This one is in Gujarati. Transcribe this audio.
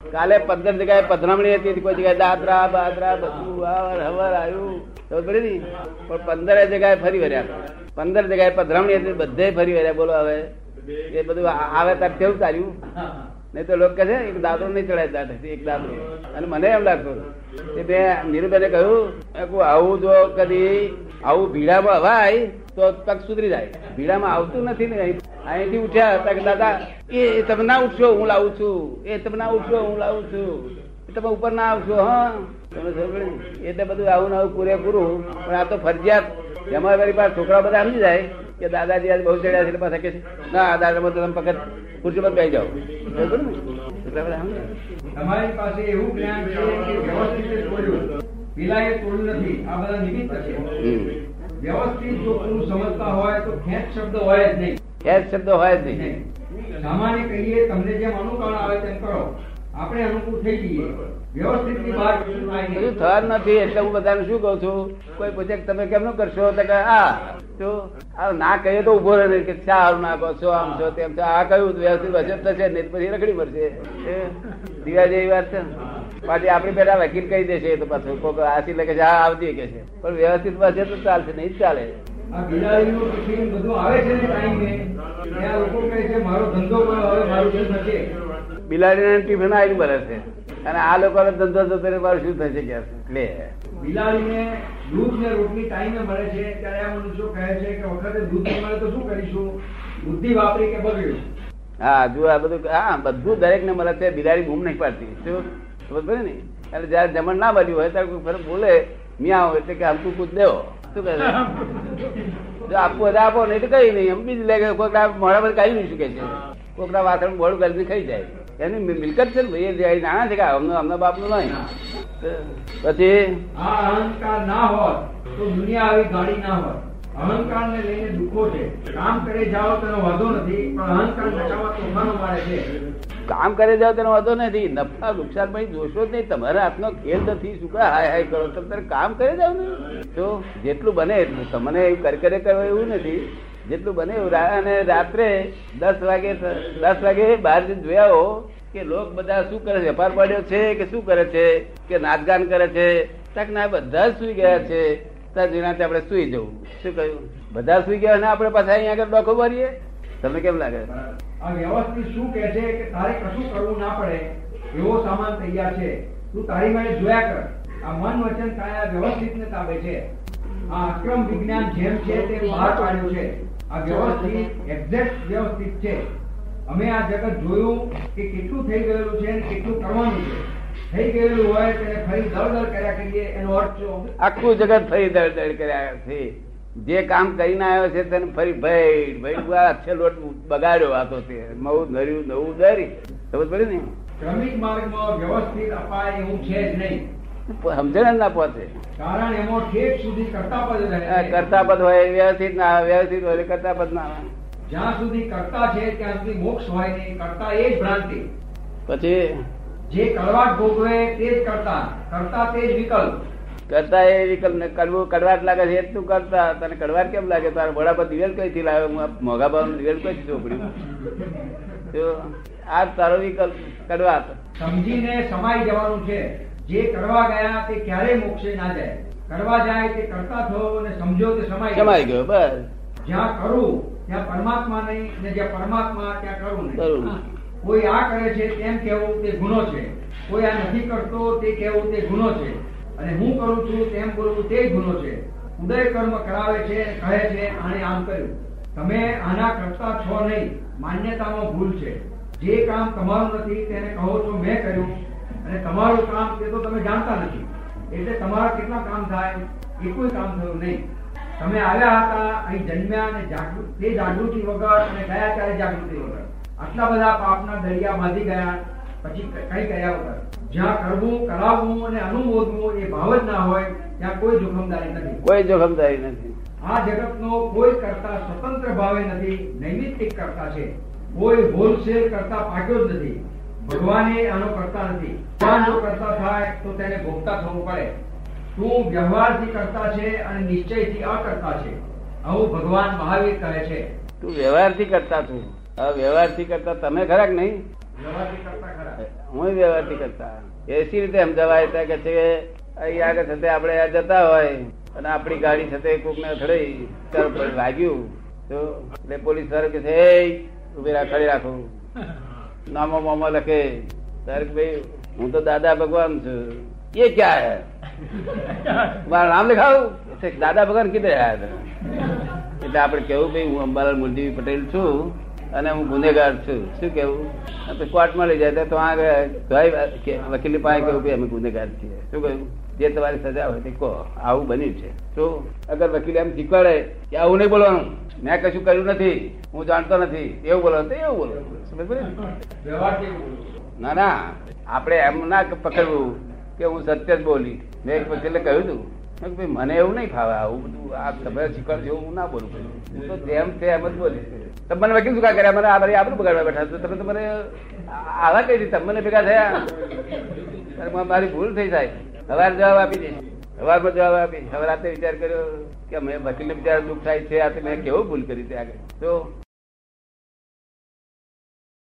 કાલે પંદર જગ્યાએ પધરામણી હતી કોઈ જગ્યાએ દાદરા, બાદરા, બધું આવર હવર આવ્યું. પણ પંદરે જગ્યાએ ફરી વર્યા. પંદર જગ્યાએ પધરામણી હતી બધે ફરી વર્યા. બોલો હવે. એ બધું આવે ત્યારે કેવું ચાલ્યું? નહીં તો લોકો કહે એક દાદરો નહીં ચડાય દાદ એક દાદરો અને મને એમ લાગતું કે મેં નીરુબેને કહ્યું આવું જો કદી આવું ભીડામાં અવાય તો તક સુધરી જાય. ભીડામાં આવતું નથી ને અહીં- અહીંથી ઉઠ્યા તક દાદા, એ એ તમે ના ઉઠશો, હું લાવું છું. એ તમે ના ઉઠશો, હું લાવું છું. એ તમે ઉપર ના આવશો ને? એટલે બધું આવું આવું પૂરેપૂરું. પણ આ તો ફરજિયાત. એમાં પાસે છોકરા બધા સમજી જાય કે દાદાજી આજ બહુ ચડ્યા છે પાછા કે છે, ના દાદા, તમે પગત ખુરશી પર બેસી જાઓ. બધા તમારી પાસે એવું જ્ઞાન છે કે વ્યવસ્થિત તોડ્યું તોડ્યું નથી. આ બધા નિમિત્ત છે. વ્યવસ્થિત જો પૂરું સમજતા હોય તો ખેંચ શબ્દ હોય જ નહીં. ખેંચ શબ્દ હોય જ નહીં. સામાન્ય કહીએ તમને જેમ અનુકરણ આવે તેમ કરો. આપણે અનુકૂળ થઈ જઈએ. ની બધું નથી એટલે હું બધાને શું કહું છું? કોઈ પૂછે તમે તમે કેમનું કરશો? તો કે આ તો આ ના કહીએ તો ઊભો રહે કે સારું ના કહો છો આમ છો તેમ છો. આ કહ્યું વ્યવસ્થિત વચન થશે નહીં પછી રખડી પડશે. એ દિવા જેવી વાત છે ને. પાછી આપણી પેલા વકીલ કહી દેશે તો પાછું. કોક આસી લખે છે હા આવતી કે છે. પણ વ્યવસ્થિત વચે તો ચાલશે નહીં ચાલે. બિલાડી ટિફિન લોકો આવીને ભરે છે. અને આ લોકોનો ધંધો જતો મારું શું થશે કે? લે. બિલાડીને દૂધ ને રોટલી ટાઈમે મળે છે. ત્યારે આ મનુષ્યો કહે છે કે વખતે દૂધ મળે તો શું કરીશું? બુદ્ધિ વાપરી કે બગડ્યું? હા જો આ બધું હા બધું દરેક ને મળે છે. બિલાડી બૂમ નહીં પાડતી. શું? પડે ને? એટલે જયારે જમણ ના બન્યું હોય ત્યારે કોઈ ફરક બોલે મિયાઓ એટલે કે હમતું કુદ દેવો. શું કહે? જો આપવું હોય આપો, નહીં તો કઈ નહીં. એમ બીજું લે કે મોડા પર કાઢી નહીં શકે છે. કોકના વાસણ મોડું કરીને ખાઈ જાય. એની મિલકત છે ને ભાઈ? એ જે છે કે અમને અમના બાપનું નહીં. પછી? અહંકાર ના હોત તો દુનિયા આવી ગાડી ના હોત અહંકાર ને લઈને દુઃખો છે. કામ કરે જાઓ તેનો વાંધો નથી, પણ અહંકાર કામ કરે જાવ તેનો વાંધો નથી. નફા, નુકસાન પછી જોશો જ નહીં. તમારા હાથનો ખેલ નથી. શું કા? હાય હાય કરો તમે કામ કરે જાવ ને તો જેટલું બને એટલું. તમને એવું કરકરે કરે એવું નથી. જેટલું બને એવું. અને રાત્રે દસ વાગે દસ વાગે બહાર જઈને જોયા કે લોક બધા શું કરે છે? વેપાર પડ્યો છે કે શું કરે છે? કે નાચગાન કરે છે? તક ના, બધા સુઈ ગયા છે. ત્યાં આપણે સુઈ જવું. શું કહ્યું? બધા સુઈ ગયા ને આપણે પાછા અહીંયા આગળ ડોકો ભરીએ તમને કેમ લાગે? આ વ્યવસ્થિત શું કે છે કે તારે કશું કરવું ના પડે એવો સામાન તૈયાર છે. તું તારી માટે જોયા કર. આ મન વચન કાયા વ્યવસ્થિત ને તાબે છે. આ અક્રમ વિજ્ઞાન જેમ છે તે બહાર પાડ્યું છે. આ વ્યવસ્થિત એક્ઝેક્ટ વ્યવસ્થિત છે. અમે આ જગત જોયું કે કેટલું થઈ ગયેલું છે અને કેટલું કરવાનું છે. થઈ ગયેલું હોય તેને ફરી દળ દળ કર્યા કરીએ એનો અર્થ આખું જગત ફરી દળ દળ કર્યા છે. જે કામ કરીને આવ્યો છે તેને ફરી ભાઈ ભાઈ અચ્છે લોટ બગાડ્યો આ તો તે. નવું નર્યું નવું ધરી સમજ પડી ને? ક્રમિક માર્ગમાં વ્યવસ્થિત અપાય એવું છે જ નહીં. સમજણ ના પહોંચે. કારણ એમાં ઠેક સુધી કરતા પદ આ. કરતા પદ હોય વ્યવસ્થિત ના વ્યવસ્થિત હોય કરતા પદ ના આવે. જ્યાં સુધી કરતા છે ત્યાં સુધી મોક્ષ હોય નહીં. કરતા એ જ ભ્રાંતિ. પછી? જે કડવાટ ભોગવે તે જ કરતા. કરતા તે જ વિકલ્પ. કરતા એ કરવું કડવાટ લાગે છે એટલું કરતા. તને કડવાટ કેમ લાગે? તારા બડા પર દિવેલ કઈથી લાવ્યો હું મોઘા ભાવ દિવેલ કઈ ચોપડ્યું તો આ તારો વિકલ્પ કડવાટ. સમજીને સમાઈ જવાનું છે. જે કરવા ગયા તે ક્યારે મોક્ષે ના જાય. કરવા જાય તે કરતા થો અને સમજો તે સમાઈ સમાઈ ગયો બસ. જ્યાં કરું ત્યાં પરમાત્મા નહીં ને જ્યાં પરમાત્મા ત્યાં કરું નહીં. કોઈ આ કરે છે તેમ કેવું તે ગુનો છે. કોઈ આ નથી કરતો તે કેવું તે ગુનો છે. અને હું કરું છું, તેમ બોલવું તે ગુનો છે. ઉદય કર્મ કરાવે છે, કહે છે આણે આમ કર્યું. તમે આના કરતા છો નહીં. માન્યતામાં ભૂલ છે. જે કામ તમારું નથી, તેને કહો છો, મેં કર્યું. અને તમારું કામ, તે તો તમે જાણતા નથી. એટલે તમારા કેટલા કામ થાય? એ કોઈ કામ થયું નહીં. તમે આવ્યા હતા, અહીં જન્મ્યા અને જાગૃતિ તે જાગૃતિ વગર અને ગયા ત્યારે જાગૃતિ વગર. આટલા બધા પાપના દરિયા બાંધી ગયા. પછી કઈ કર્યા વગર જ્યાં કરવું કરાવવું અને અનુમોદવું એ ભાવ જ ના હોય ત્યાં કોઈ જોખમદારી નથી. કોઈ જોખમદારી નથી. આ જગતનો કોઈ કરતા સ્વતંત્ર ભાવે નથી નૈમિત્તિક કરતા છે. કોઈ હોલસેલ કરતા પાક્યો જ નથી. ભગવાને આનો કરતા નથી. ભગવાન કરતા થાય તો તેને ભોગતા થવું પડે. તું વ્યવહારથી કરતા છે અને નિશ્ચયથી અકર્તા છે? આવું ભગવાન મહાવીર કહે છે. તું વ્યવહારથી કરતા છું વ્યવહાર વ્યવહારથી કરતા તમે ખરાક નહીં. હું વ્યવહારથી કરતા. એસી રીતે સમજાવાય તા કે છે અહીં આગળ થતે આપણે જતા હોય અને આપણી ગાડી થતે કોક ને અથડાઈ તરફ વાગ્યું તો એટલે પોલીસ વાળો કે છે "એય, ઊભી રાખ ખડી રાખો. નામો મામો લખે. કે ભાઈ હું તો દાદા ભગવાન છું. એ ક્યાં હે? મારું નામ લખાવું. દાદા ભગવાન કીધે હતા એટલે આપણે કેવું ભાઈ હું અંબાલાલ મુરજી પટેલ છું. અને હું ગુનેગાર છું. શું કેવું કોર્ટમાં લઈ જાય તો કે વકીલની પાસે કેવું કે અમે ગુનેગાર છીએ. શું કહ્યું? જે તમારી સજા હોય તે કહો. આવું બન્યું છે. તો અગર વકીલ એમ શીખવાડે કે આવું નહીં બોલવાનું મેં કશું કર્યું નથી હું જાણતો નથી એવું બોલવાનું તો એવું બોલવાનું. ને? બોલું. ના ના. આપણે એમ ના પકડવું કે હું સત્ય જ બોલી. મેં એક વકીલે કહ્યું હતું ભાઈ મને એવું નહીં ફાવે આવું બધું આ તમે શીખવાડ જેવું હું ના બોલું હું તો જેમ છે એમ જ બોલીશ. તમે મને શું કા કર્યા મને આ બધી આબરૂ બગાડવા બેઠા તમે તો મને આ- આવા કઈ રીતે તમે મને ભેગા થયા. મારી ભૂલ થઈ જાય. સવાર જવાબ આપી દઈશ. સવારમાં જવાબ આપી હવે રાતે વિચાર કર્યો કે મેં વકીલને બિચારા દુઃખ થાય છે. આ મેં કેવું ભૂલ કરી ત્યાં આગળ. તો